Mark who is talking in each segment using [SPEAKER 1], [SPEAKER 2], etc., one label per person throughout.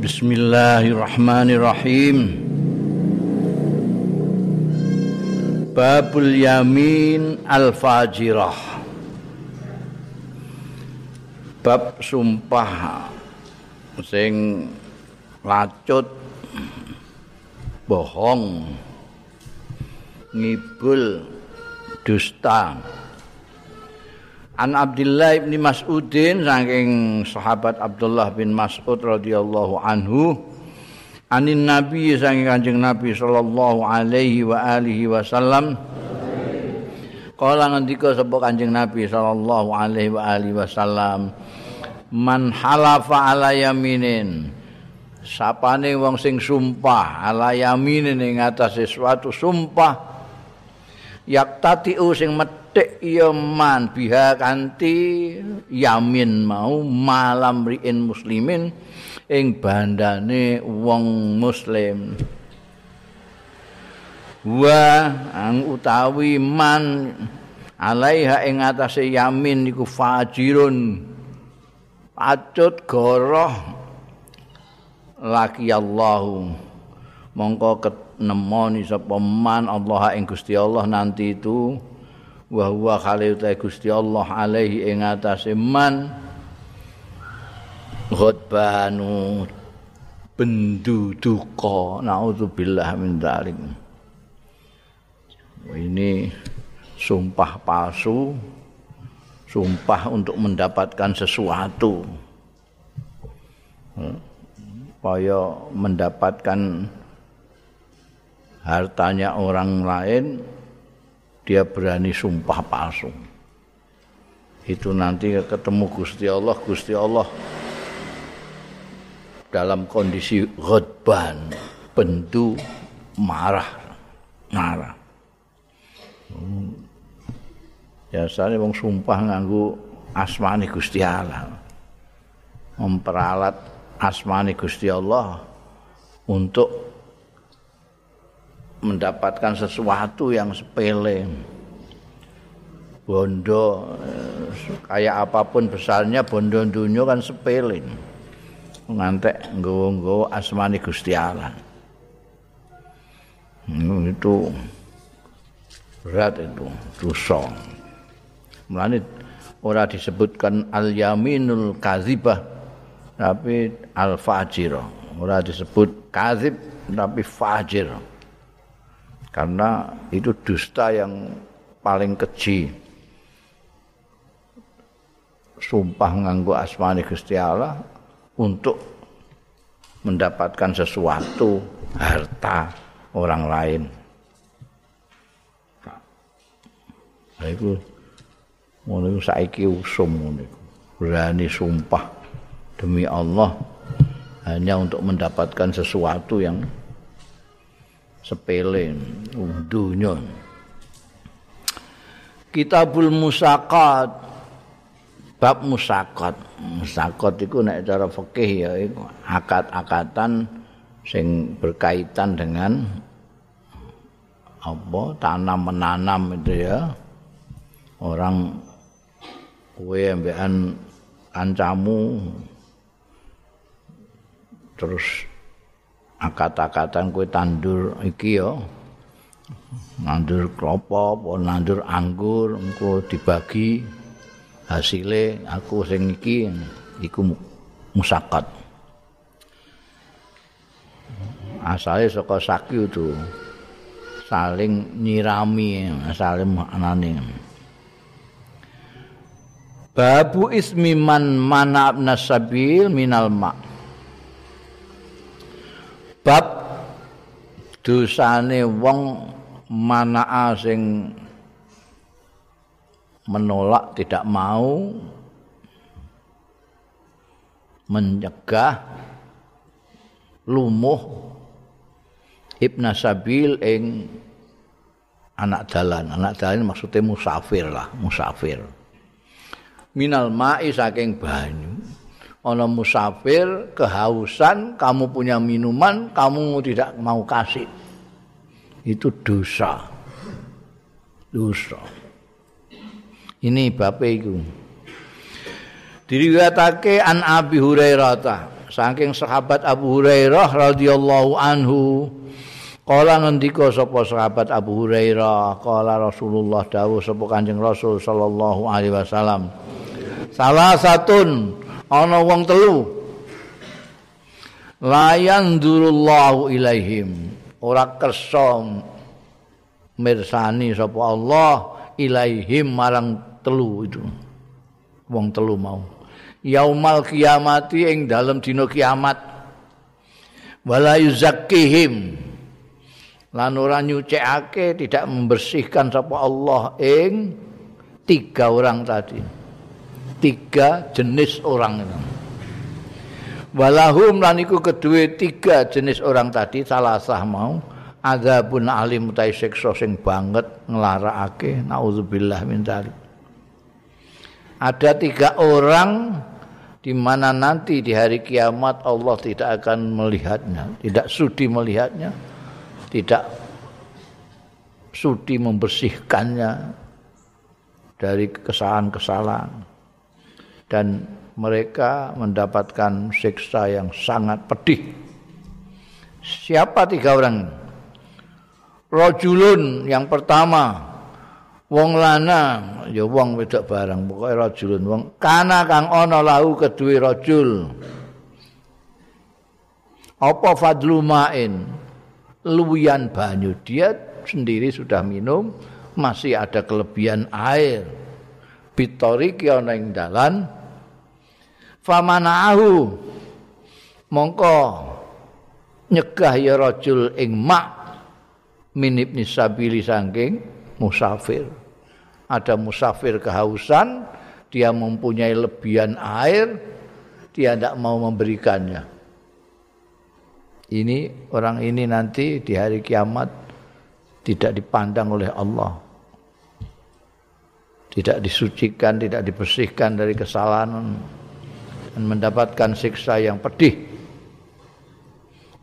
[SPEAKER 1] Bismillahirrahmanirrahim. Babul Yamin Al-Fajirah. Bab sumpah sing lacut bohong ngibul dusta An Abdullah bin Mas'udin saking sahabat Abdullah bin Mas'ud radhiyallahu anhu. Anin Nabi saking Kanjeng Nabi sallallahu alaihi wa alihi wasallam. Kala ngendika sapa Kanjeng Nabi sallallahu alaihi wa alihi wasallam man halafa ala yaminin. Sapane wong sing sumpah ala yaminin ing atase suatu sumpah yak tatiu sing metik ya man biha kanthi yamin mau malam riin muslimin ing bandane wong muslim. Wa ang utawi man alaiha ing atase yamin iku fajirun. Acut goroh. Laki Allahu. Mongko kenemoni sapa man Allah ing Gusti Allah nanti itu wa huwa khalil Gusti Allah alaihi ing atase man ghadbanu bendu duka. Naudzubillah min dzalik. Ini sumpah palsu sumpah untuk mendapatkan sesuatu. Supaya mendapatkan hartanya orang lain dia berani sumpah palsu. Itu nanti ketemu Gusti Allah Gusti Allah dalam kondisi ghadban bendu marah marah. Hmm. biasanya wong sumpah nganggo asmani Gusti Allah. Memperalat asmani Gusti Allah untuk mendapatkan sesuatu yang sepele. Bondo kayak apa pun besarnya bondo dunia kan sepele. Ngantek nggawa-nggawa asmani Gusti Allah. Hmm, itu berat itu dosa. Mulane ora disebutkan al-yaminul kadzibah tapi al-fajir. Ora disebut kadzib tapi fajir. Karena itu dusta yang paling keji. Sumpah nganggo asmani Gusti Allah untuk mendapatkan sesuatu harta orang lain. Nah itu ngono saiki usum berani sumpah demi Allah hanya untuk mendapatkan sesuatu yang sepele dunya Kitabul Musaqat bab musaqat musaqat iku nek cara fikih ya akad-akatan sing berkaitan dengan apa tanam menanam itu ya. Orang kue ambekan kancamu terus akat-akatan kue tandur iki ya. Nandur klopo apa nandur anggur engko dibagi hasilnya aku sing iki iku musakat. Asalnya saka saki itu saling nyirami saling anane babu ismi man mana nasabil minal ma' bab dosane wong manaa sing menolak tidak mau mencegah lumuh ibna sabil ing anak dalan. Anak dalan maksudnya musafir lah musafir. Minal ma'i saking banyu ana musafir kehausan kamu punya minuman kamu tidak mau kasih. Itu dosa. Dosa. Ini bapak itu diriwayatake an Abi Hurairah saking sahabat Abu Hurairah radhiyallahu anhu kala ngendika sapa sahabat Abu Hurairah? Kala Rasulullah dawuh sapa Kanjeng Rasul sallallahu alaihi wasallam. Salah satun ana wong telu. Layan durullahu ilaihim. Ora kersa mirsani sapa Allah ilaihim marang telu itu. Wong telu mau. Yaumal kiamati ing dalam dina kiamat. Wala yuzakkihim. Lan ora nyucikake tidak membersihkan sapa Allah ing tiga orang tadi tiga jenis orang itu. Walahum lan iku kedue tiga jenis orang tadi salah sah mau. Azabun alim utai siksa sing banget nglarakake naudzubillah min ada tiga orang di mana nanti di hari kiamat Allah tidak akan melihatnya, tidak sudi melihatnya, tidak sudi membersihkannya dari kesalahan-kesalahan dan mereka mendapatkan siksa yang sangat pedih. Siapa tiga orang? Rojulun yang pertama. Wong lanang ya wong wedok barang. Pokoke rajulun. Wong kana kang ana lahu kedue rajul. Apa fadlu main? Luwian banyu. Dia sendiri sudah minum. Masih ada kelebihan air. Bitori ana ing dalan famanahu mongko nyegah ya rajul ing mak minib nisabili saking musafir ada musafir kehausan, dia mempunyai lebihan air, dia tidak mau memberikannya. Ini orang ini nanti di hari kiamat tidak dipandang oleh Allah. Tidak disucikan, tidak dibersihkan dari kesalahan dan mendapatkan siksa yang pedih.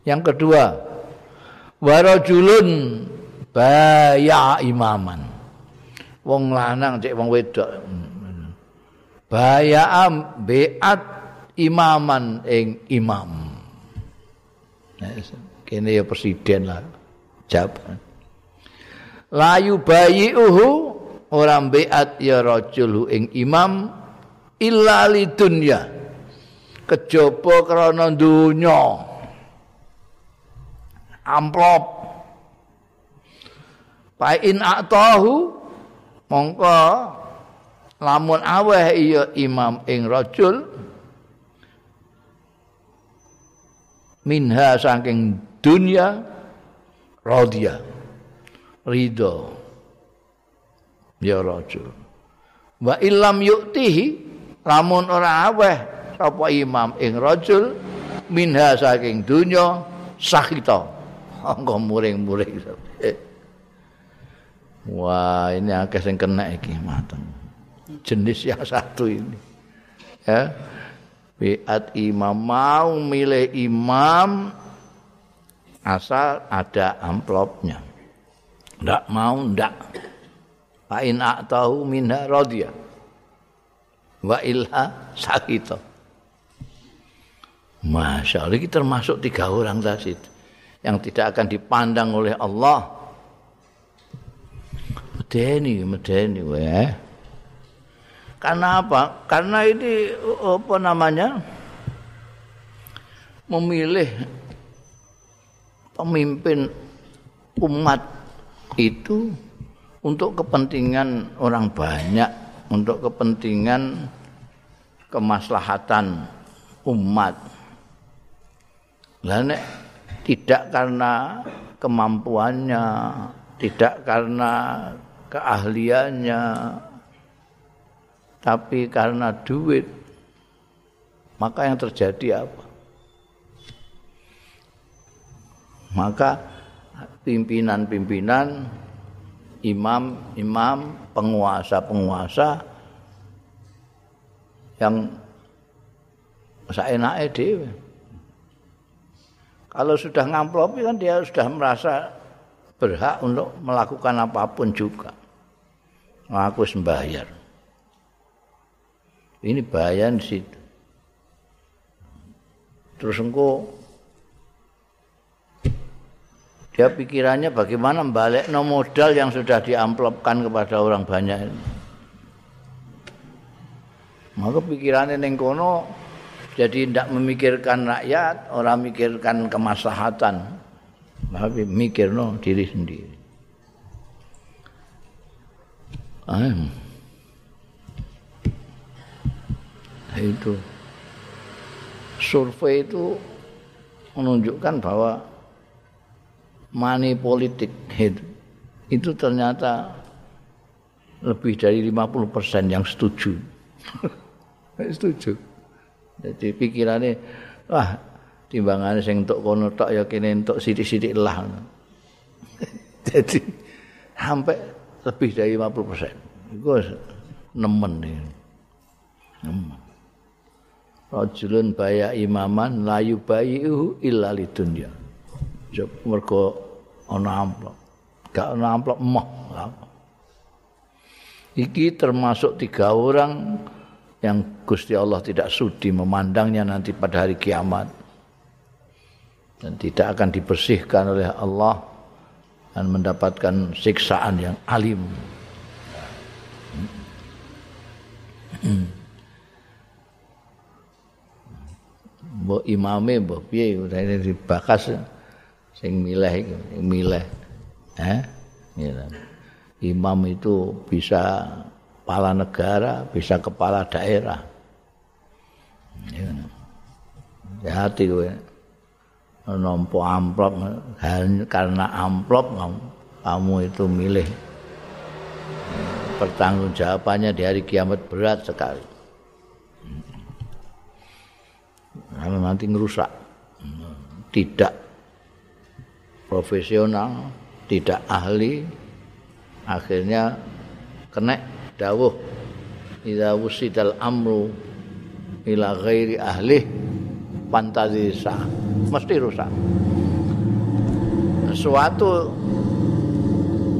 [SPEAKER 1] Yang kedua, warajulun baya imaman. Wong lanang cek wong wedok. Bayam beat imaman ing imam. Kene ya presiden lah jabat layu bayi uhu orang beat ya rajul ing imam illa li dunya kejaba krana dunya. Amplop. Pa in atahu mongko lamun aweh iya imam ing rajul minha saking dunya radhiya ridho ya rajul. Wa illam yu'tihi lamun ora aweh sapa imam ing rajul minha saking dunya sakhita anggo muring-muring Wah, ini akeh sing kena iki mateng. Jenis yang satu ini. Ya. Biat imam mau milih imam asal ada amplopnya. Ndak mau ndak. Fa in a'tahu minha radhiya. Wa illa sakita. Masya Allah, ini termasuk tiga orang tadi. Yang tidak akan dipandang oleh Allah. Medeni medeni weh. Karena apa? Karena ini apa namanya? Memilih pemimpin umat itu untuk kepentingan orang banyak untuk kepentingan kemaslahatan umat lah tidak karena kemampuannya tidak karena keahliannya tapi karena duit maka yang terjadi apa? Maka pimpinan-pimpinan imam-imam penguasa-penguasa yang seenaknya dewe kalau sudah ngamplopi kan dia sudah merasa berhak untuk melakukan apa pun juga aku sembayar. Ini bahaya di situ. Terus engko dia pikirannya bagaimana balik no modal yang sudah diamplopkan kepada orang banyak ini. Maka pikirannya neng kono jadi tidak memikirkan rakyat, orang mikirkan kemaslahatan, tapi mikir no diri sendiri. Ah, itu survei itu menunjukkan bahwa money politik itu, itu ternyata lebih dari 50% yang setuju. setuju. Jadi pikirannya wah timbangannya sing untuk kono tok ya kene untuk sithik-sithik lah. Jadi sampai lebih dari 50 persen. Itu nemen nih. Nemen. Rajulun baya imaman layu bayihu illa lidunya. Jok mergo ana amplop. Gak ana amplop moh. Iki termasuk tiga orang yang Gusti Allah tidak sudi memandangnya nanti pada hari kiamat dan tidak akan dibersihkan oleh Allah dan mendapatkan siksaan yang alim. Mbok imame mbok piye udah dibakas sing milih iku milih. Eh? Imam itu bisa kepala negara, bisa kepala daerah. Ya, hati gue. Nompo amplop, karena amplop kamu itu milih. Pertanggung jawabannya di hari kiamat berat sekali. Karena nanti ngerusak. Tidak profesional, tidak ahli, akhirnya kena dawuh. Idza wusidal amru ila ghairi ahli pantadisa mesti rusak. Sesuatu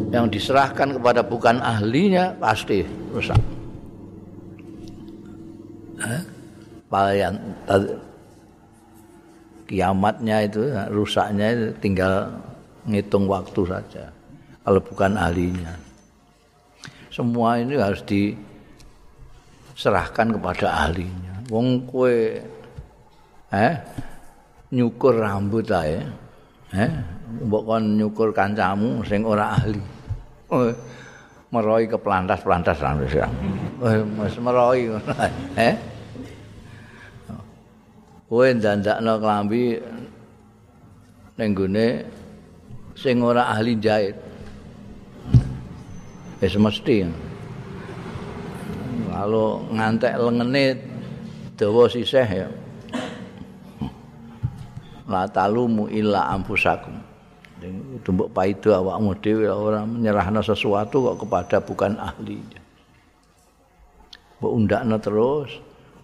[SPEAKER 1] yang diserahkan kepada bukan ahlinya pasti rusak. Eh? Palayan kiamatnya itu rusaknya itu tinggal ngitung waktu saja. Kalau bukan ahlinya semua ini harus diserahkan kepada ahlinya. Wong kue eh nyukur rambut ae. Eh, mbok kon nyukur kancamu sing ora ahli. Oh, meroi ke pelantas-pelantas rambut ya. Oh, mas meroi eh. Kowe ndandakno klambi ning gone sing ora ahli jahit. Wis mesti. Kalau ngantek lengene dawa sisih ya. La talumu illa ampusakum itu mbok paido awakmu dhewe ora menyerahno sesuatu kok kepada bukan ahli. Mbok undakno terus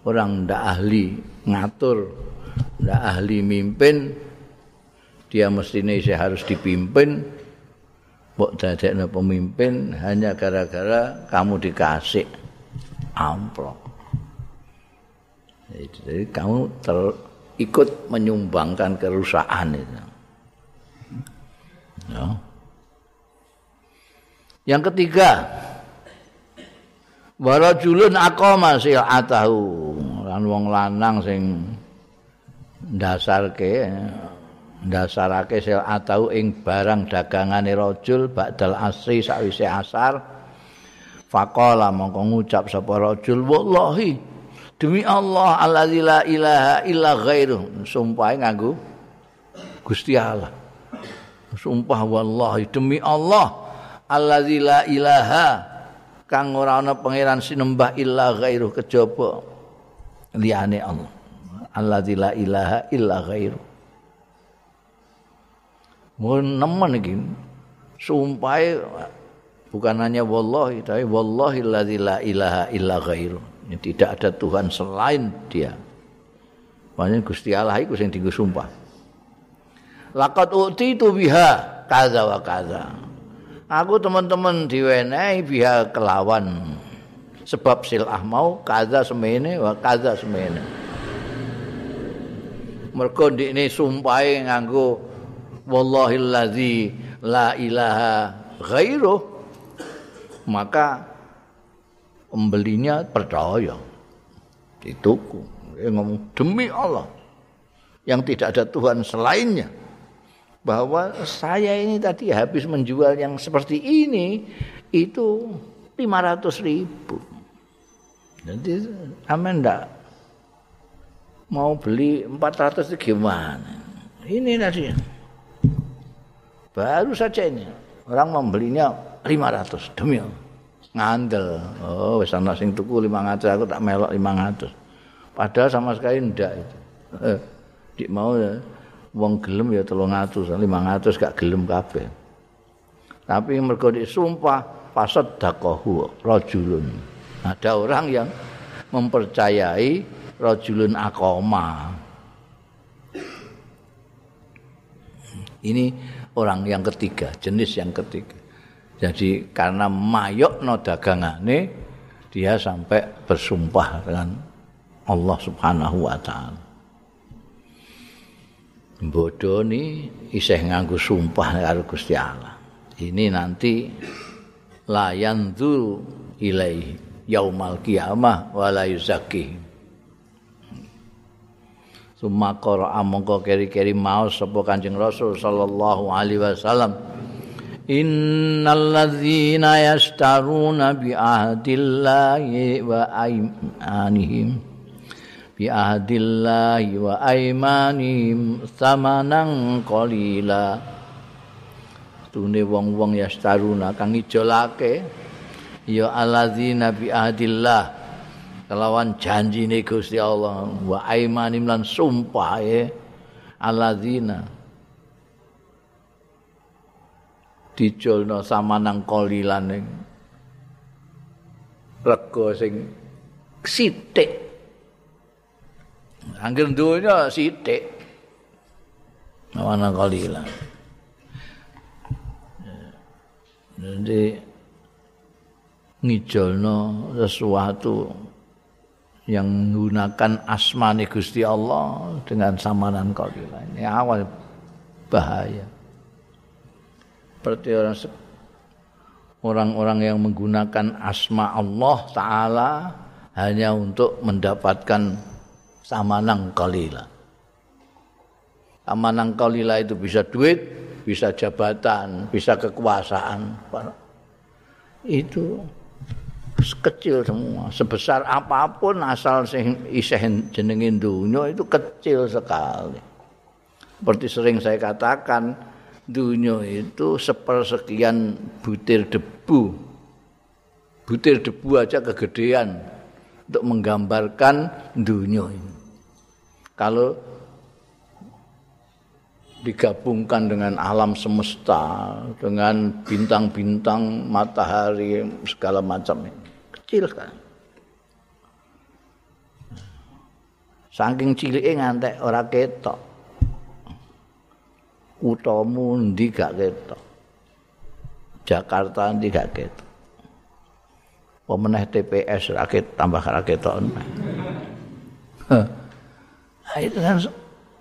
[SPEAKER 1] orang ndak ahli ngatur ndak ahli mimpin dia mestine harus dipimpin mbok dadekno pemimpin hanya gara-gara kamu dikasih amplop. Jadi kamu ter, ikut menyumbangkan kerusakan itu. Ya. Yang ketiga, warajulun aqama sil'atahu lan wong lanang sing ndasarke ndasarake sel atau ing barang dagangane rajul ba'dal asri sawise asar. Faqala mongko ngucap sapa rajul wallahi demi Allah allazi la ilaha illa ghairu sumpah nganggo Gusti Allah. Sumpah wallahi demi Allah allazi la ilaha kang ora ana pangeran sinembah illa ghairu kejaba liyane Allah. Allazi la ilaha illa ghairu mun nemen iki. Sumpah bukan hanya wallahi tapi wallahi la ilaha illa ghairu. Tidak ada Tuhan selain dia. Makanya Gusti Allah iku sing dienggo sumpah laqad utitu biha kaza wa kaza. Aku teman-teman diwenehi biha kelawan. Sebab silah mau kaza semene wa kaza semene. Mergo ndekne sumpahe nganggo wallahillazi la ilaha ghairuh. Maka pembelinya percaya. Dituku. Dia ngomong demi Allah yang tidak ada Tuhan selainnya. Bahwa saya ini tadi habis menjual yang seperti ini itu 500 ribu. Jadi aman enggak mau beli 400 itu gimana? Ini tadi baru saja ini orang membelinya 500 demi ngandel. Oh, wis ana sing tuku 500, aku tak melok 500. Padahal sama sekali ndak itu. Eh, dik mau ya wong gelem ya 300, 500 gak gelem kabeh. Tapi mergo sumpah pasat dakohu rajulun. Ada orang yang mempercayai rajulun akoma. Ini orang yang ketiga, jenis yang ketiga. Jadi karena mayok no dagangane dia sampai bersumpah dengan Allah Subhanahu wa taala. Bodoh ni isih nganggo sumpah karo Gusti Allah. Ini nanti layan dzul ilai yaumal qiyamah wa la qara mongko keri-keri maos sapa Kanjeng Rasul sallallahu alaihi wasallam. innalladzina yashtaruna bi ahdillahi wa aymanihim. Bi ahdillahi wa aymanihim samanan qalila. Tune wong-wong yashtaruna kang ijolake ya alladzina bi ahdillah kelawan janjine Gusti Allah wa aymanim lan sumpah alladzina diculno samanang kolilan ning rega sing sithik. Anggere donya sithik. Samanang kolilan. Jadi ngijolno sesuatu yang menggunakan asmani Gusti Allah dengan samanan kolilan ini awal bahaya seperti orang orang yang menggunakan asma Allah taala hanya untuk mendapatkan samanang kalila. Samanang kalila itu bisa duit, bisa jabatan, bisa kekuasaan. Itu kecil semua. Sebesar apa pun asal sing isih jenengin dunia itu kecil sekali. Seperti sering saya katakan, dunia itu sepersekian butir debu. Butir debu aja kegedean untuk menggambarkan dunia ini. Kalau digabungkan dengan alam semesta, dengan bintang-bintang, matahari, segala macam ini. Kecil kan. Saking ciliknya ngantek ora ketok. utamu ndi gak ketok. Jakarta ndi gak ketok. Pemenah TPS rakyat tambah rakyat tahun. itu kan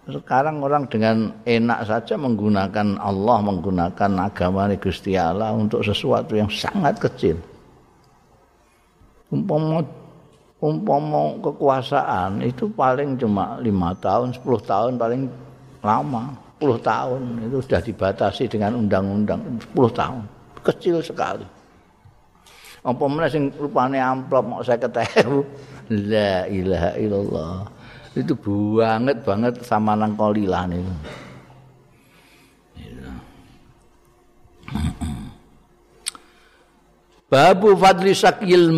[SPEAKER 1] sekarang orang dengan enak saja menggunakan Allah, menggunakan agama Gusti Allah untuk sesuatu yang sangat kecil. Umpama umpama kekuasaan itu paling cuma lima tahun, sepuluh tahun paling lama. 10 tahun itu sudah dibatasi dengan undang-undang 10 tahun. Kecil sekali. Apa mana sing rupane amplop mau saya ketahui la ilaha illallah. Itu banget banget sama nang kolilan itu Babu fadli sakil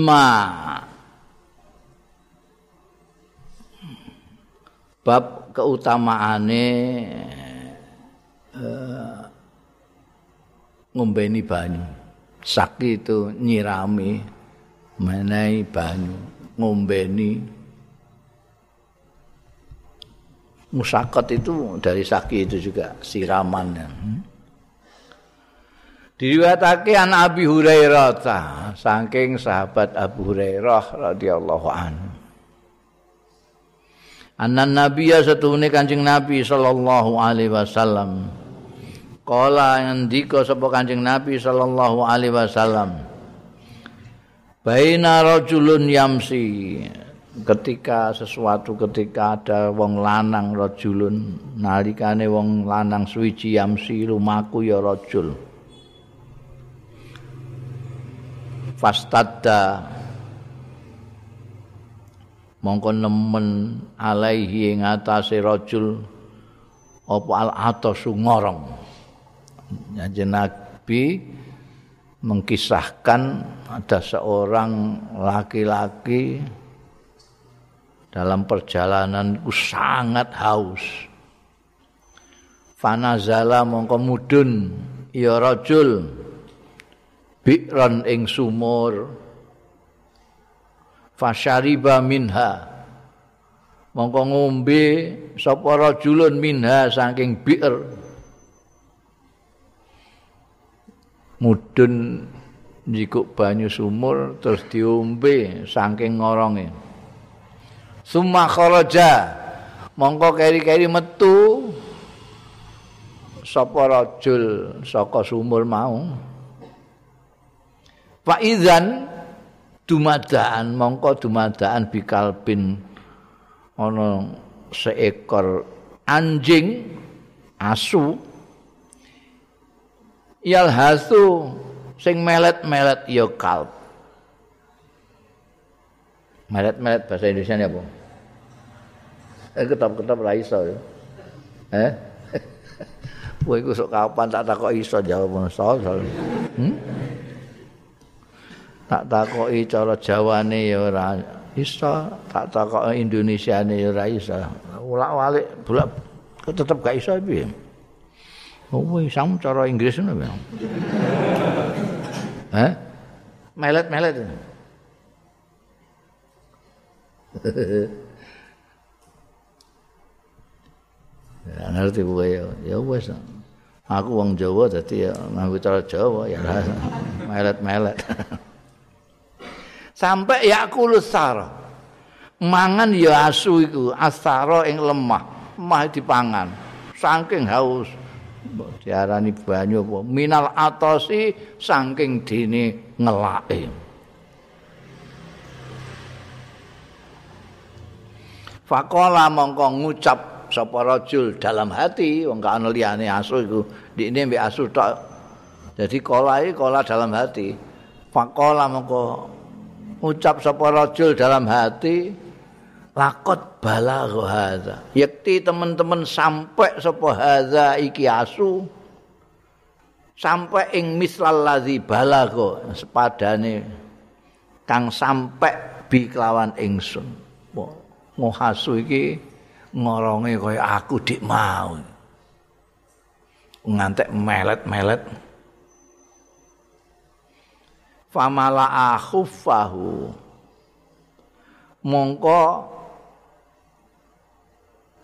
[SPEAKER 1] Bab keutamaane uh, ngombeni banyu. Sakti itu nyirami, menai banyu, ngombeni. Musakot itu dari sakti itu juga siraman. Hmm? Diriwayatake an Abi Hurairah saking sahabat Abu Hurairah radhiyallahu anhu. Anan Nabi ya setune Kanjeng Nabi sallallahu alaihi wasallam. Kala ngendika sapa Kanjeng Nabi sallallahu alaihi wasallam. Baina rajulun yamsi ketika sesuatu ketika ada wong lanang rajulun nalikane wong lanang suwiji yamsi lumaku ya rajul. Fastadda mongko nemen alaihi ing atase rajul apa al atasu ngorong Nabi mengkisahkan ada seorang laki-laki dalam perjalanan sangat haus. Fanazala mongko mudun ya rajul bi'ran ing sumur. Fasyariba minha. Mongko ngombe sapa rajulun minha saking bi'r mudun njikuk banyu sumur terus diombe saking ngoronge summa kharaja. Mongko keri-keri metu. Sapa rajul saka sumur mau Pak Izan dumadaan mongko dumadaan bikalbin ana seekor anjing asu yal hasu sing melet-melet ya kalb. Melet-melet bahasa Indonesia apa? Eh ketap-ketap ra iso ya. Eh? Kowe iku sok kapan tak takok iso jawab ngono Hmm? Tak takoki cara jawane ya ora iso tak takoki indonesiane ya ora iso. Ulak-walik bolak tetep gak iso piye? Oh wis sam cara inggris ngono ya eh melet-melet. Ya ngerti kowe ya. Ya wis. Aku wong Jawa dadi ya nganggo cara Jawa ya. Melet-melet sampai yakulus sar mangan ya asu iku asara ing lemah mah dipangan. Saking haus diarani banyu apa? Minal atosi saking dene ngelake. Fakola mongko ngucap sapa rajul dalam hati wong gak ana liyane asu iku ndikne mbek asu tok. Dadi kola iki kola dalam hati. Fakola mongko ucap sapa rajul dalam hati lakot balagha hadza. Yakti teman-teman sampai sapa hadza iki asu sampai ing mislal ladzi balagha sepadane kang sampai bi kelawan ingsun. Ngohasu iki ngoronge kaya aku dik mau. Ngantek melet-melet famala khuffahu mongko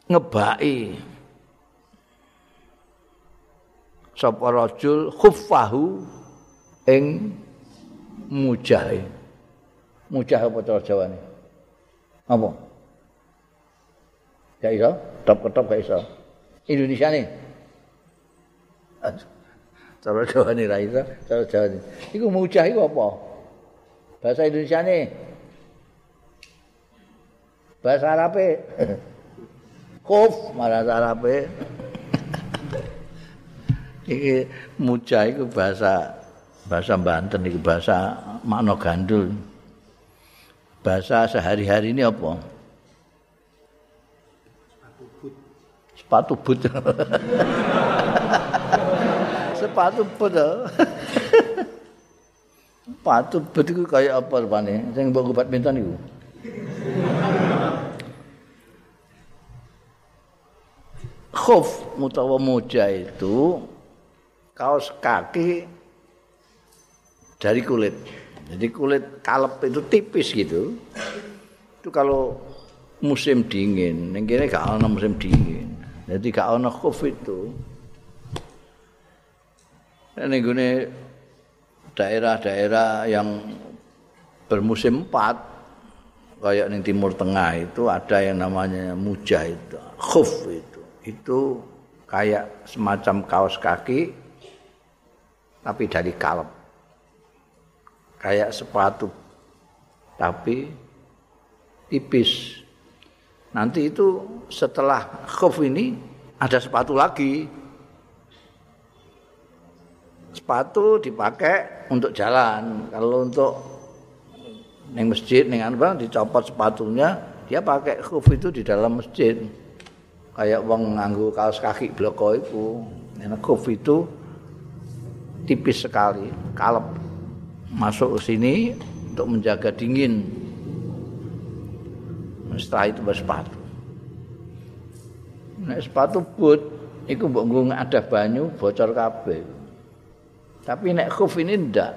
[SPEAKER 1] ngebaki sapa rajul khuffahu ing mujahe. Mujah apa cara jawane apa? Gak iso? Top top gak iso. Indonesia nih cara Jawa ini ra iso, cara Jawa ini. Iku mujah iku apa? Bahasa Indonesia nih. Bahasa Arab e. Khuf bahasa Arab e. Iki mujah iku bahasa bahasa Banten iku bahasa makna gandul. Bahasa sehari-hari ini apa? Sepatu but. Sepatu but. sepatu but. sepatu but itu kayak apa rupanya? Yang bawa badminton itu. Khuf mutawa moja itu kaos kaki dari kulit. Jadi kulit kalep itu tipis gitu. Itu kalau musim dingin, yang kira gak ada musim dingin. Jadi gak ada khuf itu. Ini gune daerah-daerah yang bermusim empat kayak ning timur tengah itu ada yang namanya mujahid khuf itu. Itu kayak semacam kaos kaki tapi dari kalem. Kayak sepatu tapi tipis. Nanti itu setelah khuf ini ada sepatu lagi sepatu dipakai untuk jalan. Kalau untuk neng masjid neng apa dicopot sepatunya dia pakai khuf itu di dalam masjid. Kayak wong nganggo kaos kaki bloko itu nek kuf itu tipis sekali kalep. Masuk ke sini untuk menjaga dingin. Setelah itu bersepatu nek sepatu boot itu mbok ada banyu bocor kabeh tapi nek khuf ini ndak.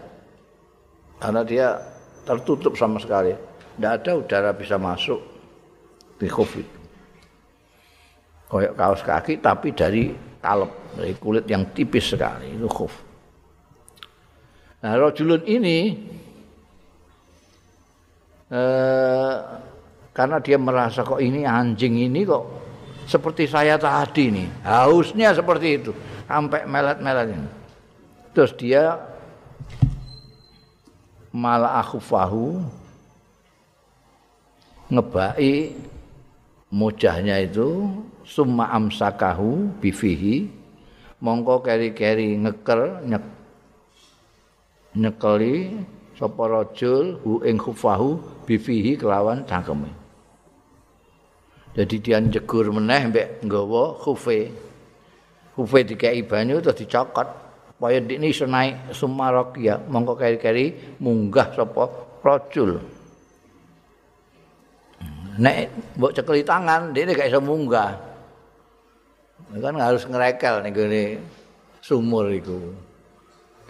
[SPEAKER 1] Karena dia tertutup sama sekali. Ndak ada udara bisa masuk di khuf itu. Koyok kaos kaki tapi dari kalep dari kulit yang tipis sekali itu khuf. Nah, rojulun ini eh, karena dia merasa kok ini anjing ini kok seperti saya tadi nih, hausnya seperti itu. Sampai melet-melet ini. Terus dia malah akhufahu ngebai mujahnya itu summa amsakahu bifihi mongko keri-keri ngeker nyek nyekeli sapa rajul hu ing khufahu bifihi kelawan cangkeme. Jadi dia njegur meneh mbek nggawa khufe. Khufe dikai banyu terus dicokot supaya ini iso naik sumarok ya mongko keri-keri munggah sapa rajul nek mbok cekeli tangan dia gak iso munggah kan harus ngerekel nih gini sumur itu.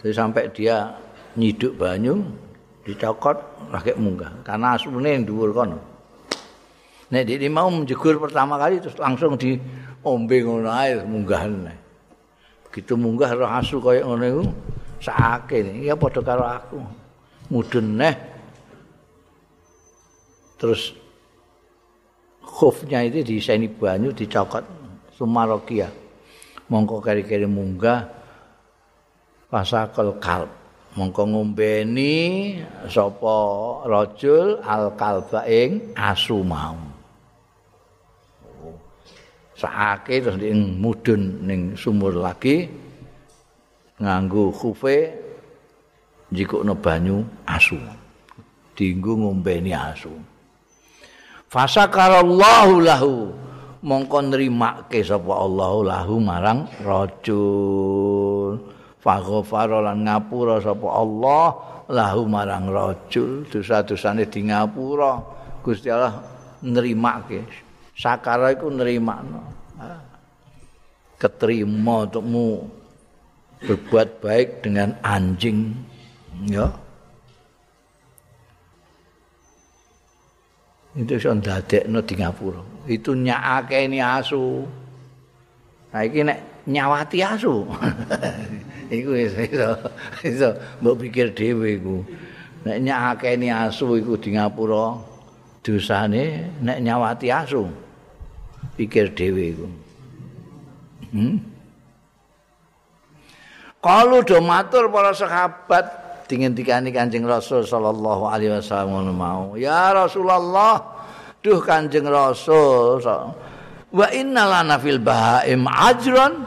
[SPEAKER 1] Jadi sampai dia nyiduk banyu, dicokot, lagi munggah. Karena asumnya yang dhuwur kono. Nek dia mau menjegur pertama kali terus langsung di ombe ngono air munggah Begitu munggah roh asu kaya ngono iku sakake ya padha karo aku. Mudun neh. Terus khufnya itu diseni banyu dicokot sumarokia mongko kari-kari munggah pasakal kalb mongko ngombeni sapa rajul al kalba ing asu mau saake terus ning mudun ning sumur lagi nganggo khufe jikukno banyu asu. Dienggo ngombeni asu. Fasakarallahu lahu mongko nrimake sapa Allah lahu marang rajul. Faghfara lan ngapura sapa Allah lahu marang rajul dosa-dosane di ngapura. Gusti Allah nrimake sakara iku nrimakno keterima untukmu berbuat baik dengan anjing ya. Itu iso ndadekno di ngapura. Itu nyakake ini asu. Nah iki nek nyawati asu. Iku iso iso mbok pikir dhewe iku. Nek nyakake ini asu iku di ngapura dosane nek nyawati asu pikir dhewe iku hmm? kalau do matur para sahabat dingendikani Kanjeng Rasul sallallahu alaihi wasallam mau. Ya Rasulullah, duh Kanjeng Rasul. Wa inna lana fil bahaim ajran.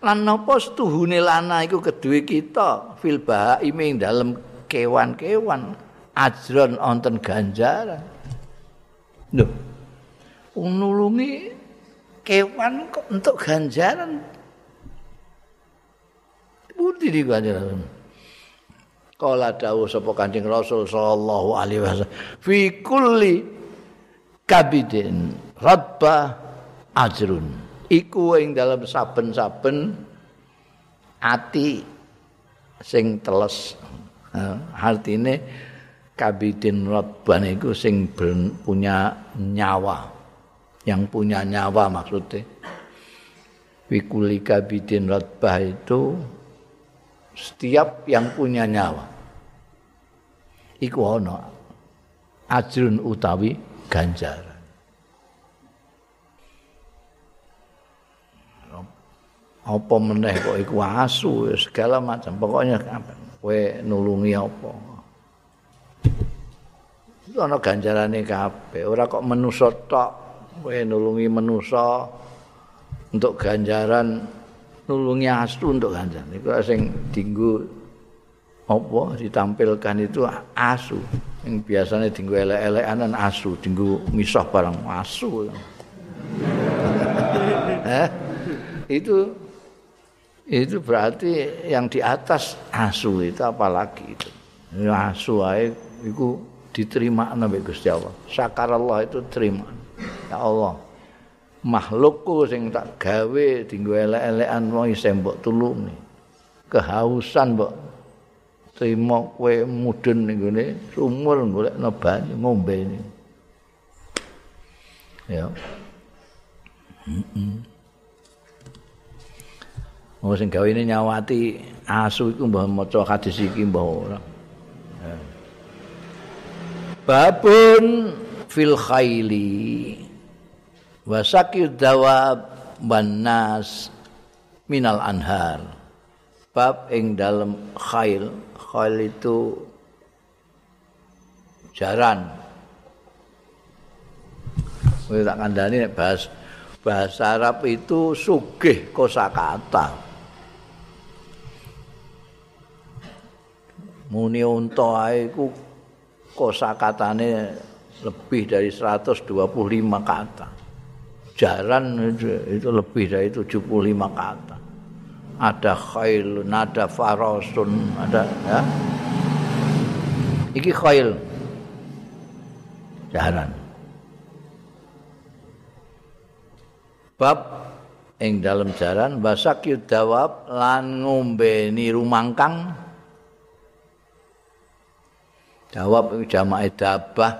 [SPEAKER 1] Lan napa setuhune lana iku kedue kita fil bahaim ing dalem kewan-kewan ajron wonten ganjaran. Lho. Nulungi kewan kok untuk ganjaran. Budi di ganjaran. Kala dawuh sapa Kanjeng Rasul sallallahu alaihi wasallam fi kulli kabidin rabba ajrun iku ing dalam saben-saben ati sing teles artine kabidin rabban iku sing punya nyawa yang punya nyawa maksudnya. Fikuli kabidin ratbah itu setiap yang punya nyawa. Iku ana ajrun utawi ganjaran apa meneh kok iku asu segala macam. Pokoknya kowe nulungi apa? Itu ana ganjarane kabeh. Ora kok menusa tok kowe nulungi menusa untuk ganjaran nulungi asu untuk ganjaran. Iku sing dinggo apa ditampilkan itu asu. Yang biasanya dinggo elek-elekan asu dinggo misah barang asu. Eh itu itu berarti yang di atas asu itu apalagi itu? Asu itu diterima nabi Gusti Allah. Allah itu terima ya Allah. Makhlukku sing tak gawe dinggo elek-elekan wong isih mbok tulungi kehausan mbok terima kowe mudun ning gone sumur golekno banyu ngombe ini ya. Mm Wong sing gawene nyawati asu iku mbah maca hadis iki mbah ora. Babun fil khaili wa sakid dawab wan nas minal anhar. Bab ing dalem khail, khail itu jaran. Wis tak kandhani nek bahas bahasa Arab itu sugih kosakata. muni unta iku kosakatane lebih dari 125 kata. Jaran itu lebih dari 75 kata. Ada khail, ada farasun, ada ya. Iki khail. Jaran. Bab ing dalam jaran basak yudawab lan ngombeni rumangkang Jawab jamaah dabah.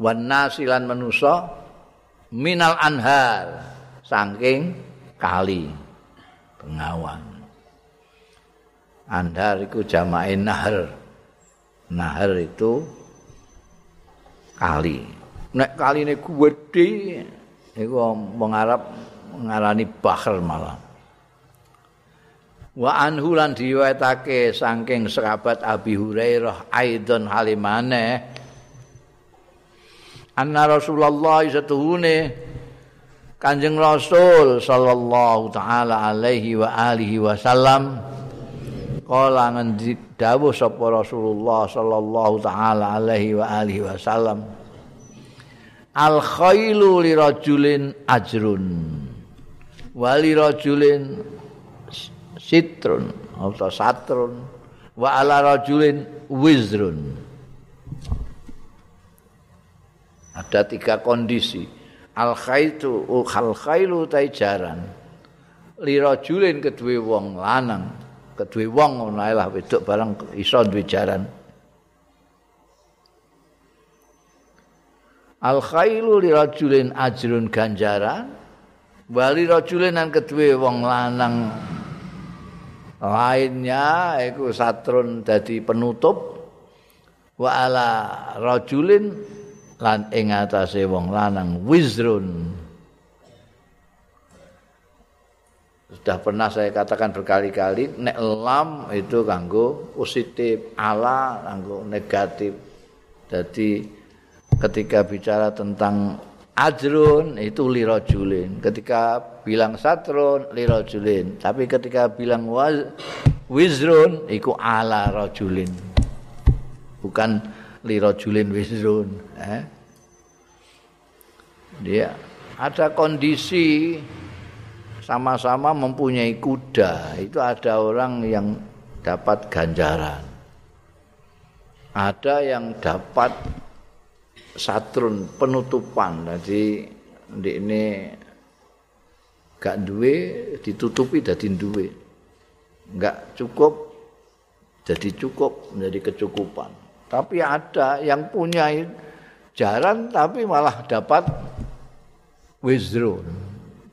[SPEAKER 1] Wan nasilan manusa minal anhar saking kali pengawan. Anhar itu jamaah nahar. Nahar itu kali. Nek kali ini gede, itu orang Arab mengarani bahar malah. wa anhu lan diwetake saking sahabat Abi Hurairah aidon halimane anna Rasulullah satuhune Kanjeng Rasul sallallahu taala alaihi wa alihi wasallam. Kala ngendi dawuh sapa Rasulullah sallallahu taala alaihi wa alihi wasallam. Al khailu li rajulin ajrun wa li rajulin sitrun atau satrun wa ala rajulin wizrun ada tiga kondisi. Al khaitu al khailu taijaran li rajulin kedue wong lanang. Kedue wong ngono lah wedok barang iso duwe jaran. Al khailu li rajulin ajrun ganjaran. Wali rajulin nan kedue wong lanang lainnya iku satrun dadi penutup. Wa ala rajulin lan ing atase wong lanang wizrun. Sudah pernah saya katakan berkali-kali nek lam itu kanggo positif ala kanggo negatif. Jadi ketika bicara tentang ajrun itu lirajulin ketika bilang satrun lirajulin tapi ketika bilang wizrun itu ala rajulin bukan lirajulin wizrun eh? dia ada kondisi sama-sama mempunyai kuda. Itu ada orang yang dapat ganjaran. Ada yang dapat satrun penutupan. Jadi di ini gak duwe ditutupi jadi duwe. Gak cukup jadi cukup menjadi kecukupan tapi ada yang punya jaran tapi malah dapat wizrun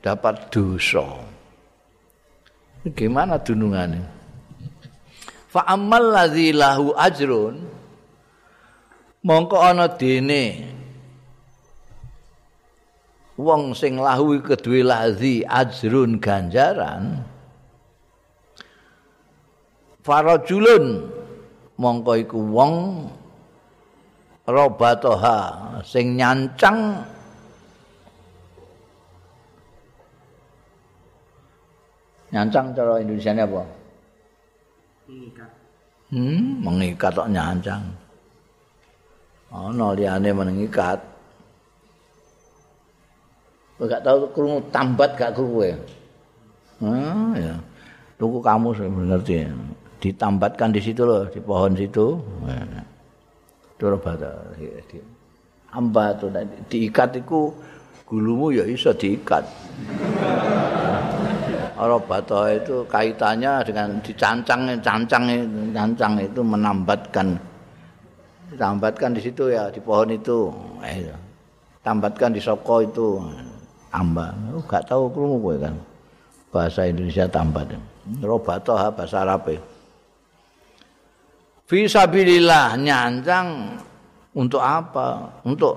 [SPEAKER 1] dapat dosa. Gimana dunungannya fa ammal ladzi lahu ajrun mongko ana dene wong sing lahu kedue lazi ajrun ganjaran farajulun mongko iku wong robatoha sing nyancang nyancang cara Indonesia ini apa? mengikat. Hmm, mengikat kok nyancang. Oh no liane mengikat gak tahu kurung tambat gak kurung ya ah ya tuku kamu ngerti ditambatkan di situ loh di pohon situ. Durabata amba tuh diikat itu gulumu ya bisa diikat. Arabata itu kaitannya dengan dicancang cancang cancang itu menambatkan ditambatkan di situ ya di pohon itu. Eh, tambatkan di soko itu amba. Enggak tahu krungu kowe kan. Bahasa Indonesia tambat. Robatoha bahasa Arab Fisabilillah nyancang untuk apa? Untuk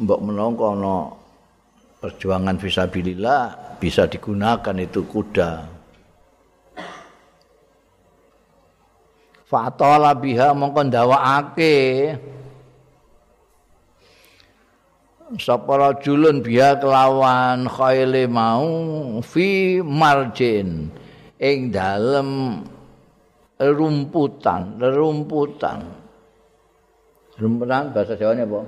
[SPEAKER 1] mbok menongko no perjuangan fisabilillah bisa digunakan itu kuda. Fatala biha mongko ndawakake sapa rajulun biha kelawan khaile mau fi marjin ing dalem rumputan, rumputan. Rumputan bahasa Jawanya apa?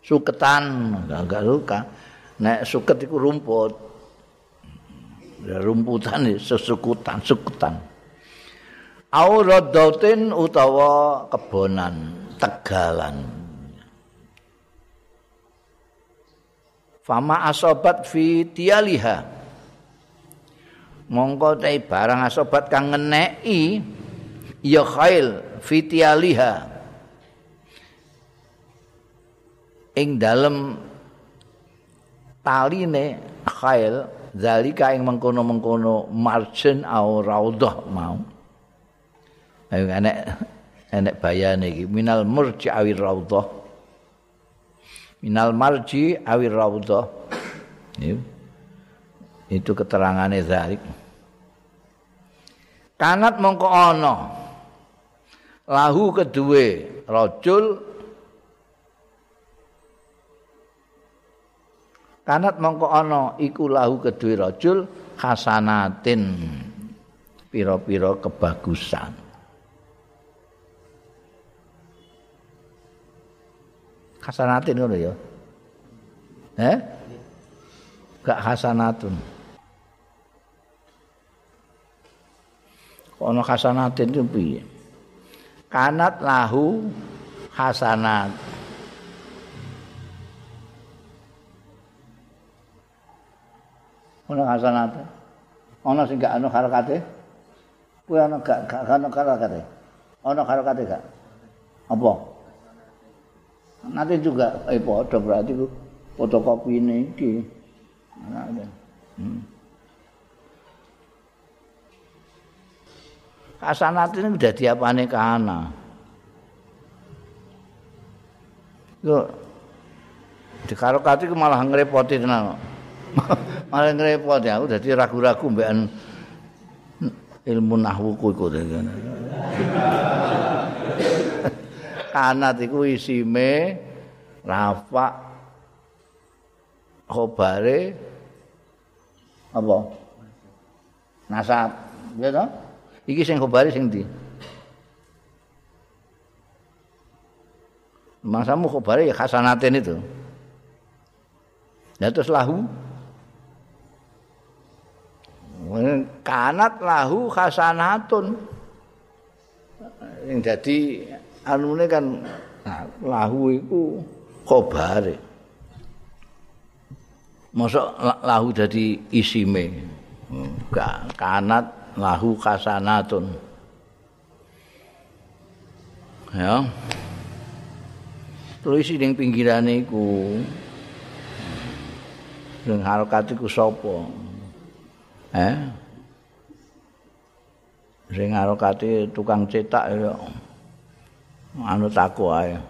[SPEAKER 1] Suketan, enggak suka. Nek suket itu rumput. Rumputan sesukutan, sukutan. Auradatin utawa kebonan, tegalan. Fama asobat fi tialiha. Mongko te barang asobat kang ngeneki ya khail fitialiha. Ing dalem taline khail zalika ing mengkono-mengkono marjen au raudhah mau. Ayo enek enek bayane iki minal murji awir raudhah. Minal marji awir raudhah itu keterangannya Zalik. Kanat mongko ana lahu kedue rajul Kanat mongko ana iku lahu kedue rajul hasanatin pira-pira kebagusan. Hasanatin ngono ya. Eh? Gak hasanatun. Ana hasanatin itu piye? Kanat lahu hasanat. Ana hasanat ana sing gak ana harakate kuwi ana gak gak ana harakate ana harakate gak? Apa? Nanti juga eh padha berarti fotokopi ini iki. Hmm. Hasanat ini udah diapane kana. Yo di karokati ku malah ngrepoti tenan. malah ngrepoti aku dadi ragu-ragu mbekan ilmu nahwuku iku Kanat iku isime rafa khobare apa? Nasab, ya toh? Iki sing khabari sing ndi? Masamu khabari ya khasanatin itu. Ya terus lahu. Kanat lahu khasanatun. Yang jadi anu kan nah, lahu itu khabari. Masa lahu jadi isime. Kanat lahu kasanatun. Ya. Tulis ning pinggirane iku sing harokat iku sapa? Eh sing harokat tukang cetak ya. Anu takwa ya.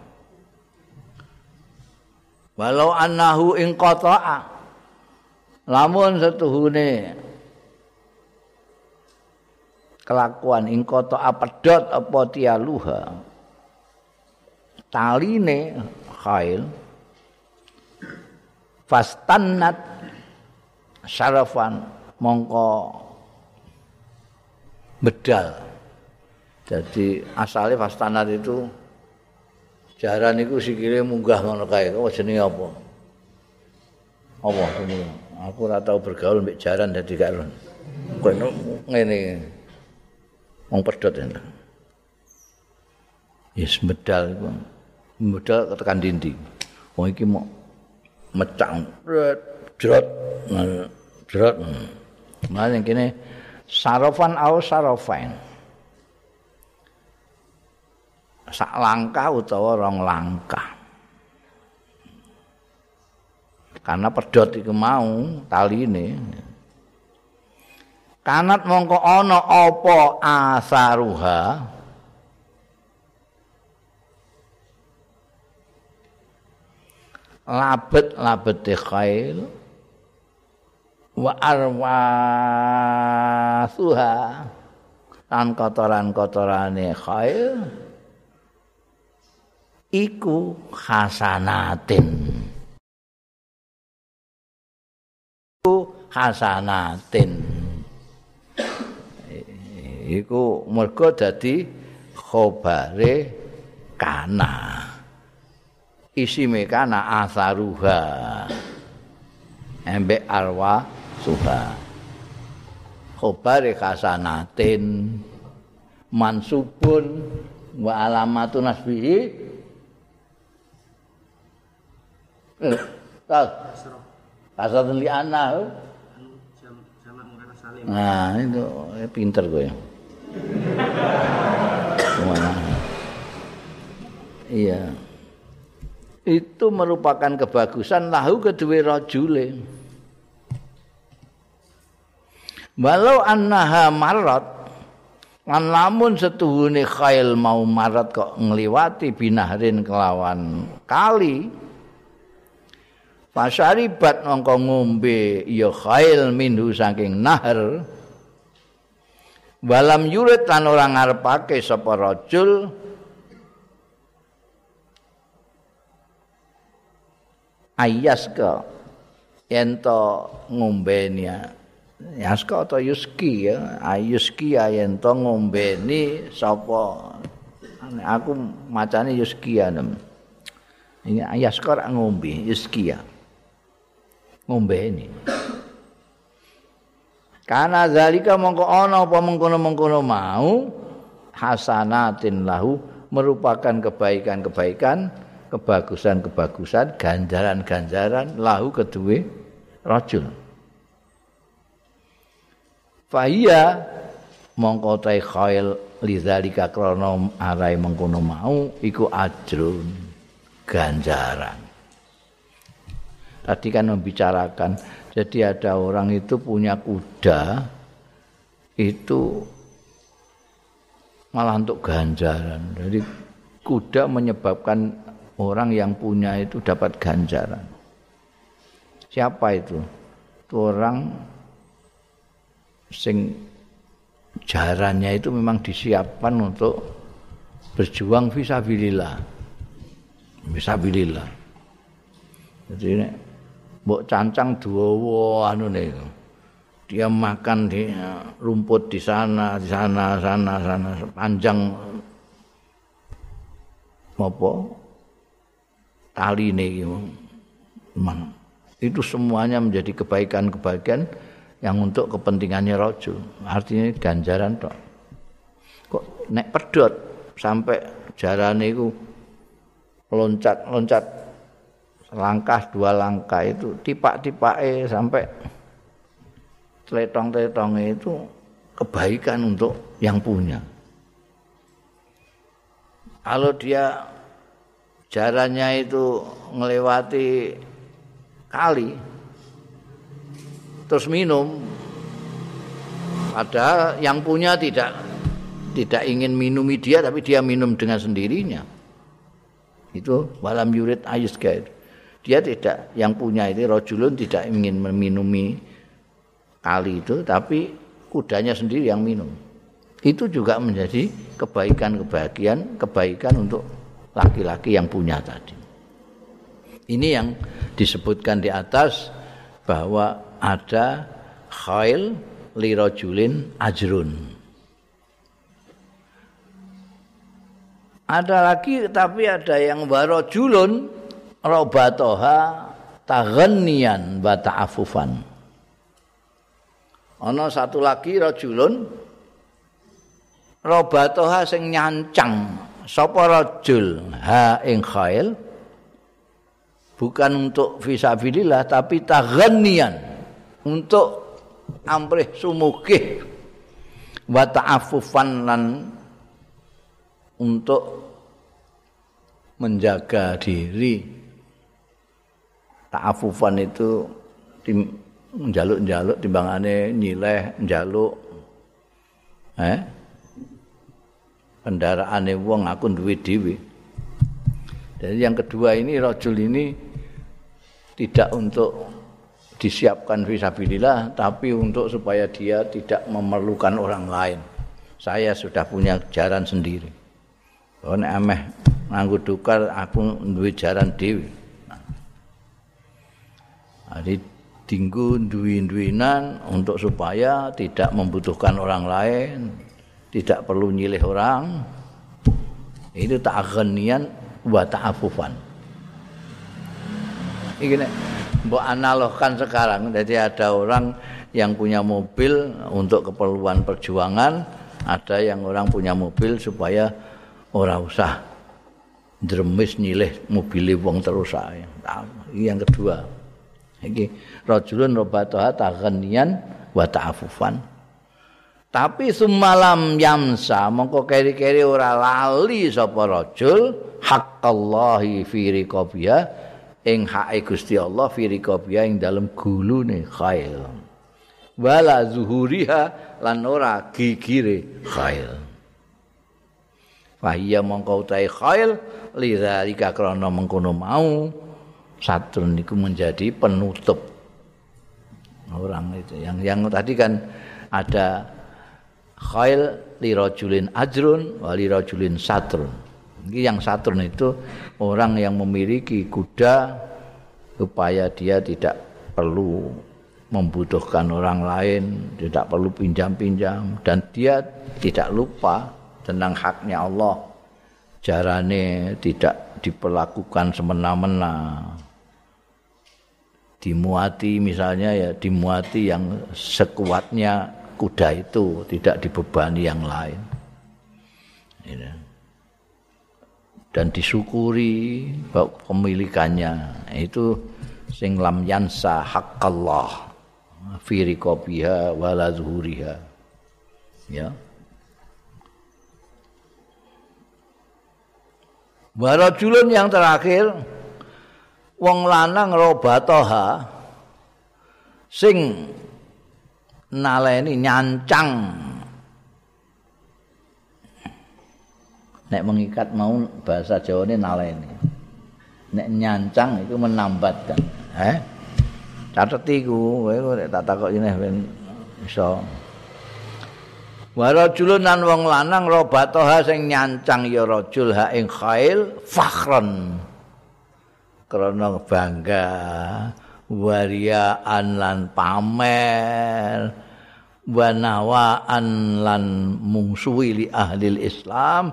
[SPEAKER 1] Walau annahu ing qata'a. Lamun setuhune kelakuan ing qata'a pedot apa tialuha taline khail fastannat syarafan mongko bedal. Jadi asalnya fastannat itu jaran itu sikile munggah ngono kae. Kok jenenge apa? Apa aku ora tau bergaul mbek jaran dadi gak kok ngene wong pedhot ya yes medal medal tekan dinding wong iki mau mecang. Jrot jrot malah yang kene sarofan au sarofain. Sak langkah utawa rong langkah. Karena pedot itu mau tali ini kanat mongko ana apa asaruha? Labet labet khail wa arwasuha. Lan kotoran-kotorane khail iku hasanatin iku hasanatin iku mergo dadi khobare kana isime kana asaruha embe arwa suha khobare kasanatin mansubun wa alamatun nasbihi Tal. Kasatun li. Nah, itu pinter gue. Iya. itu merupakan kebagusan lahu kedua rajule walau annaha marat lan lamun setuhune khail mau marat kok ngliwati binahrin kelawan kali Fasyaribat mongko ngombe ya khail minhu saking nahar Walam yurid lan ora ngarepake sapa rajul. Ayaska yen to ngombeni yaska atau yuski ya. Ayuski yen to ngombeni sapa. Aku macane yuski ya ini ayaska ngombe yuski ya. Ngombeni Karena zalika mongko ana apa mengkono-mengkono mau hasanatin lahu merupakan kebaikan-kebaikan kebagusan-kebagusan, ganjaran-ganjaran lahu kedua rajul. Fahia mongko tai khail lidzalika krana arai mengkono mau iku ajrun ganjaran. Tadi kan membicarakan jadi ada orang itu punya kuda itu malah untuk ganjaran. Jadi kuda menyebabkan orang yang punya itu dapat ganjaran. Siapa itu? Itu orang sing jarannya itu memang disiapkan untuk berjuang visabilillah. Visabilillah. Jadi ini mbok cancang dua anu nih. Dia makan di rumput di sana, di sana, sana, sana panjang apa? Tali ini memang. Itu semuanya menjadi kebaikan-kebaikan yang untuk kepentingannya rojo artinya ganjaran tok. Kok nek pedot sampai jalan itu loncat loncat langkah dua langkah itu tipak-tipak eh sampai teletong-teletong itu kebaikan untuk yang punya kalau dia jalannya itu melewati kali terus minum padahal yang punya tidak tidak ingin minumi dia tapi dia minum dengan sendirinya. Itu walam yurid ayus Dia tidak yang punya itu rojulun tidak ingin meminumi kali itu tapi kudanya sendiri yang minum. Itu juga menjadi kebaikan-kebaikan kebaikan untuk laki-laki yang punya tadi. Ini yang disebutkan di atas bahwa ada khail lirojulin ajrun. Ada lagi tapi ada yang warojulun robatoha taghannian wa ta'afufan. Ana satu lagi rajulun. Robatoha sing nyancang. Sapa rajul? Ha ing khail. Bukan untuk fisabilillah tapi taghannian untuk amrih sumugih. Wa ta'affufan lan untuk menjaga diri ta'affufan itu njaluk-njaluk timbangane nyileh njaluk eh kendaraane wong aku duwe dhewe jadi yang kedua ini rajul ini tidak untuk disiapkan visabilillah tapi untuk supaya dia tidak memerlukan orang lain. Saya sudah punya jaran sendiri. Oh nek ameh nganggo dukar aku duwe jaran dhewe. Jadi tinggu duwin-duwinan untuk supaya tidak membutuhkan orang lain, tidak perlu nyilih orang. Itu ta'aghniyan wa ta'afufan. Ini mbok analogkan sekarang. Jadi ada orang yang punya mobil untuk keperluan perjuangan, ada yang orang punya mobil supaya ora usah dremis nyilih mobil wong terus ae. Ini yang kedua. Iki rajulun robatoha taghniyan wa ta'afufan. Tapi semalam yamsa mongko keri-keri ora lali sapa rajul haqqallahi fi riqabiyah ing hae Gusti Allah fi riqabia ing dalem gulune khail wala zuhuriha lan ora gigire khail fahiya mongko utahe khail lidzalika krana mengkono mau satrun niku menjadi penutup orang itu yang yang tadi kan ada khail li rajulin ajrun wa li satrun Ini yang Saturn itu orang yang memiliki kuda supaya dia tidak perlu membutuhkan orang lain, tidak perlu pinjam-pinjam dan dia tidak lupa tentang haknya Allah. Jarane tidak diperlakukan semena-mena. Dimuati misalnya ya dimuati yang sekuatnya kuda itu, tidak dibebani yang lain. Dan disyukuri pemilikannya. Itu sing lam yansa haqqallah fi riqabiha wala zuhuriha. Ya. Warajulun yang terakhir wong lanang robatoha sing naleni nyancang. Nek mengikat mau bahasa Jawa ini naleni. Nek nyancang itu menambatkan. Eh catet iku kowe tak takok ini ben iso. Warajulun nan wong lanang robatoha sing nyancang ya rajul ha ing khail fakhron krana bangga wariaan lan pamer wanawaan lan mungsuwi li ahli Islam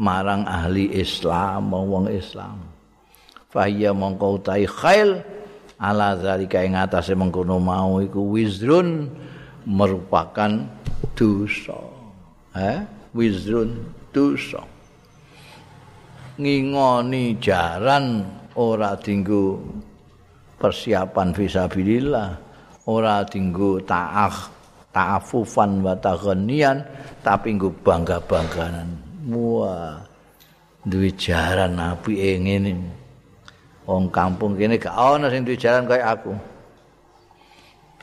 [SPEAKER 1] marang ahli Islam wong Islam. Fahya mongko utai khail ala zalika ing atase mengkono mau iku wizrun merupakan dosa. Eh wizrun dosa. Ngingoni jaran ora dinggo persiapan fisabilillah ora dinggo ta'ah ta'afufan wa taghniyan tapi nggo bangga-bangganan Wah. Duwe jaran apike ngene. Wong kampung kene gak ana sing duwe jaran kaya aku.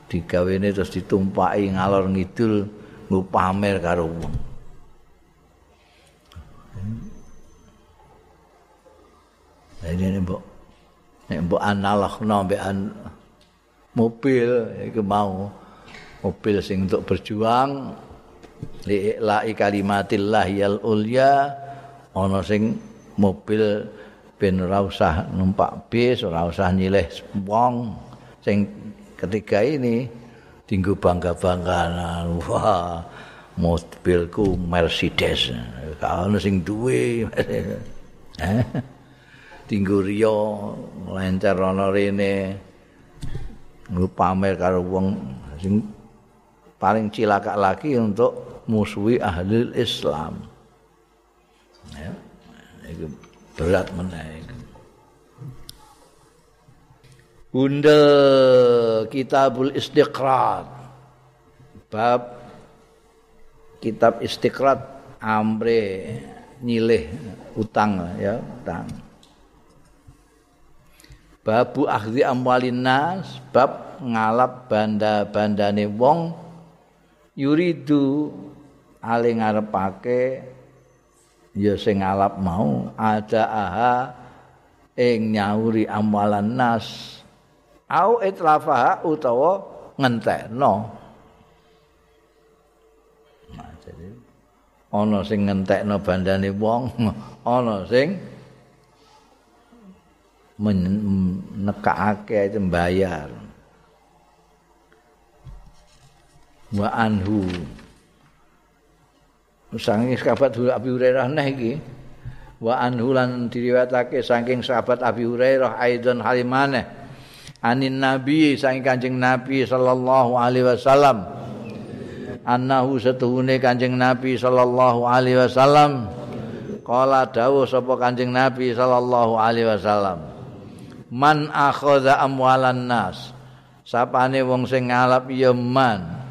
[SPEAKER 1] Digawene terus ditumpaki ngalor ngidul nggo pamer karo wong. Mbok analogno mbek mobil iku mau mobil sing untuk berjuang. Li la kalimatillah yal ulya ana sing mobil ben ora usah numpak bis ora usah nyilih wong. Sing ketiga ini tinggu bangga-banggaan wah mobilku Mercedes. Kalau sing duwe eh tinggu Rio lancar ana rene. Pamer karo wong sing paling cilaka lagi untuk musuhi ahli Islam. Ya itu berat menaik Bunda Kitabul Istiqrat. Bab kitab Istiqrat amre nyilih utang ya utang babu akhdi amwalin nas bab ngalap banda-bandane wong yuridu ale ngarepake ya sing ngalap mau ada aha ing nyauri amwalan nas. Au itlafaha utawa ngentekno ana sing ngentekno bandane wong ana sing nekakake itu bayar wa anhu. Saking sahabat Abi Hurairah nah iki wa anhu lan diriwayatake saking sahabat Abi Hurairah aidon halimane anin nabi saking kanjeng nabi sallallahu alaihi wasallam. Annahu setuhune Kanjeng Nabi sallallahu alaihi wasallam. Qala dawuh sapa Kanjeng Nabi sallallahu alaihi wasallam man akhadha amwalan nas. Sapane wong sing ngalap ya man.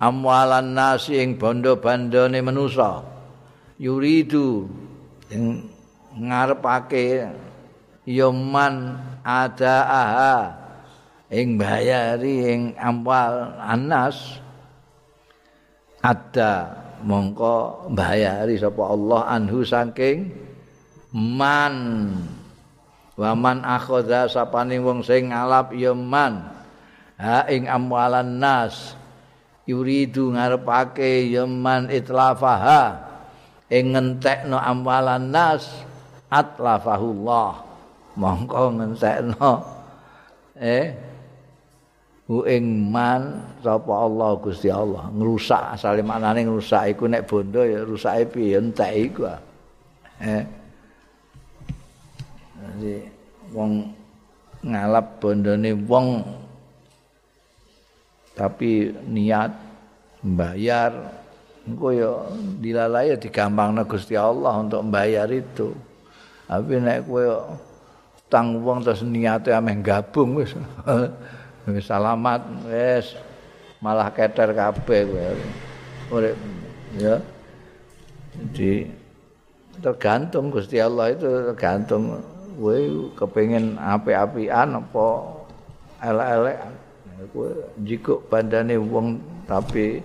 [SPEAKER 1] Amwalan nas ing bondo-bandone manusa. Yuridu ing ngarepake ya man ada aha ing bayari ing amwal anas. Ada mongko bayari sapa Allah anhu saking man wa man akhadha sapane wong sing ngalap ya man. Ha ing amwalan nas. Yuridu ngarepake ya man itlafaha. Ing ngentekno amwalan nas atlafahullah. Mongko ngentekno eh hu ing man sapa Allah Gusti Allah. Ngrusak asale maknane ngrusak iku nek bondo ya rusake piye entek iku eh jadi wong ngalap bondone wong tapi niat membayar engko ya dilalai ya digampangna Gusti Allah untuk membayar itu. Tapi nek kowe tang wong terus niate ameh gabung wis. Wis salamat wis. Malah keter kabeh kowe. Ya. Jadi tergantung Gusti Allah itu tergantung kowe kepengin apik-apian apa elek-elek? Kowe jiko bandane wong tapi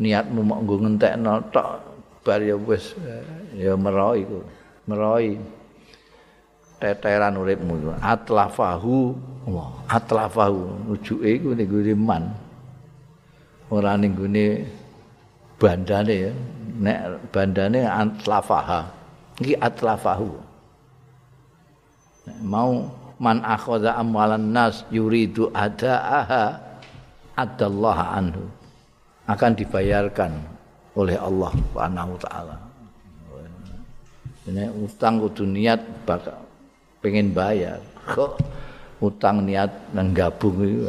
[SPEAKER 1] niatmu mau nggo ngentekno tok bar ya wis ya meroi iku meroi teteran uripmu atlafahu Allah atlafahu rujuke iku ning gone man. Ora ning gone bandane ya nek bandane atlafaha iki atlafahu mau man akhadha amwalan nas yuridu adaaha adallah anhu. Akan dibayarkan oleh Allah Subhanahu wa taala. Ini utang kudu niat bakal pengen bayar. Kok utang niat nang gabung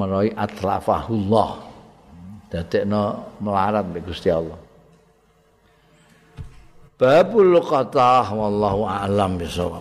[SPEAKER 1] meroi atlafahullah dadekno melarat mbek Gusti Allah Babul qatah wallahu a'lam bisawab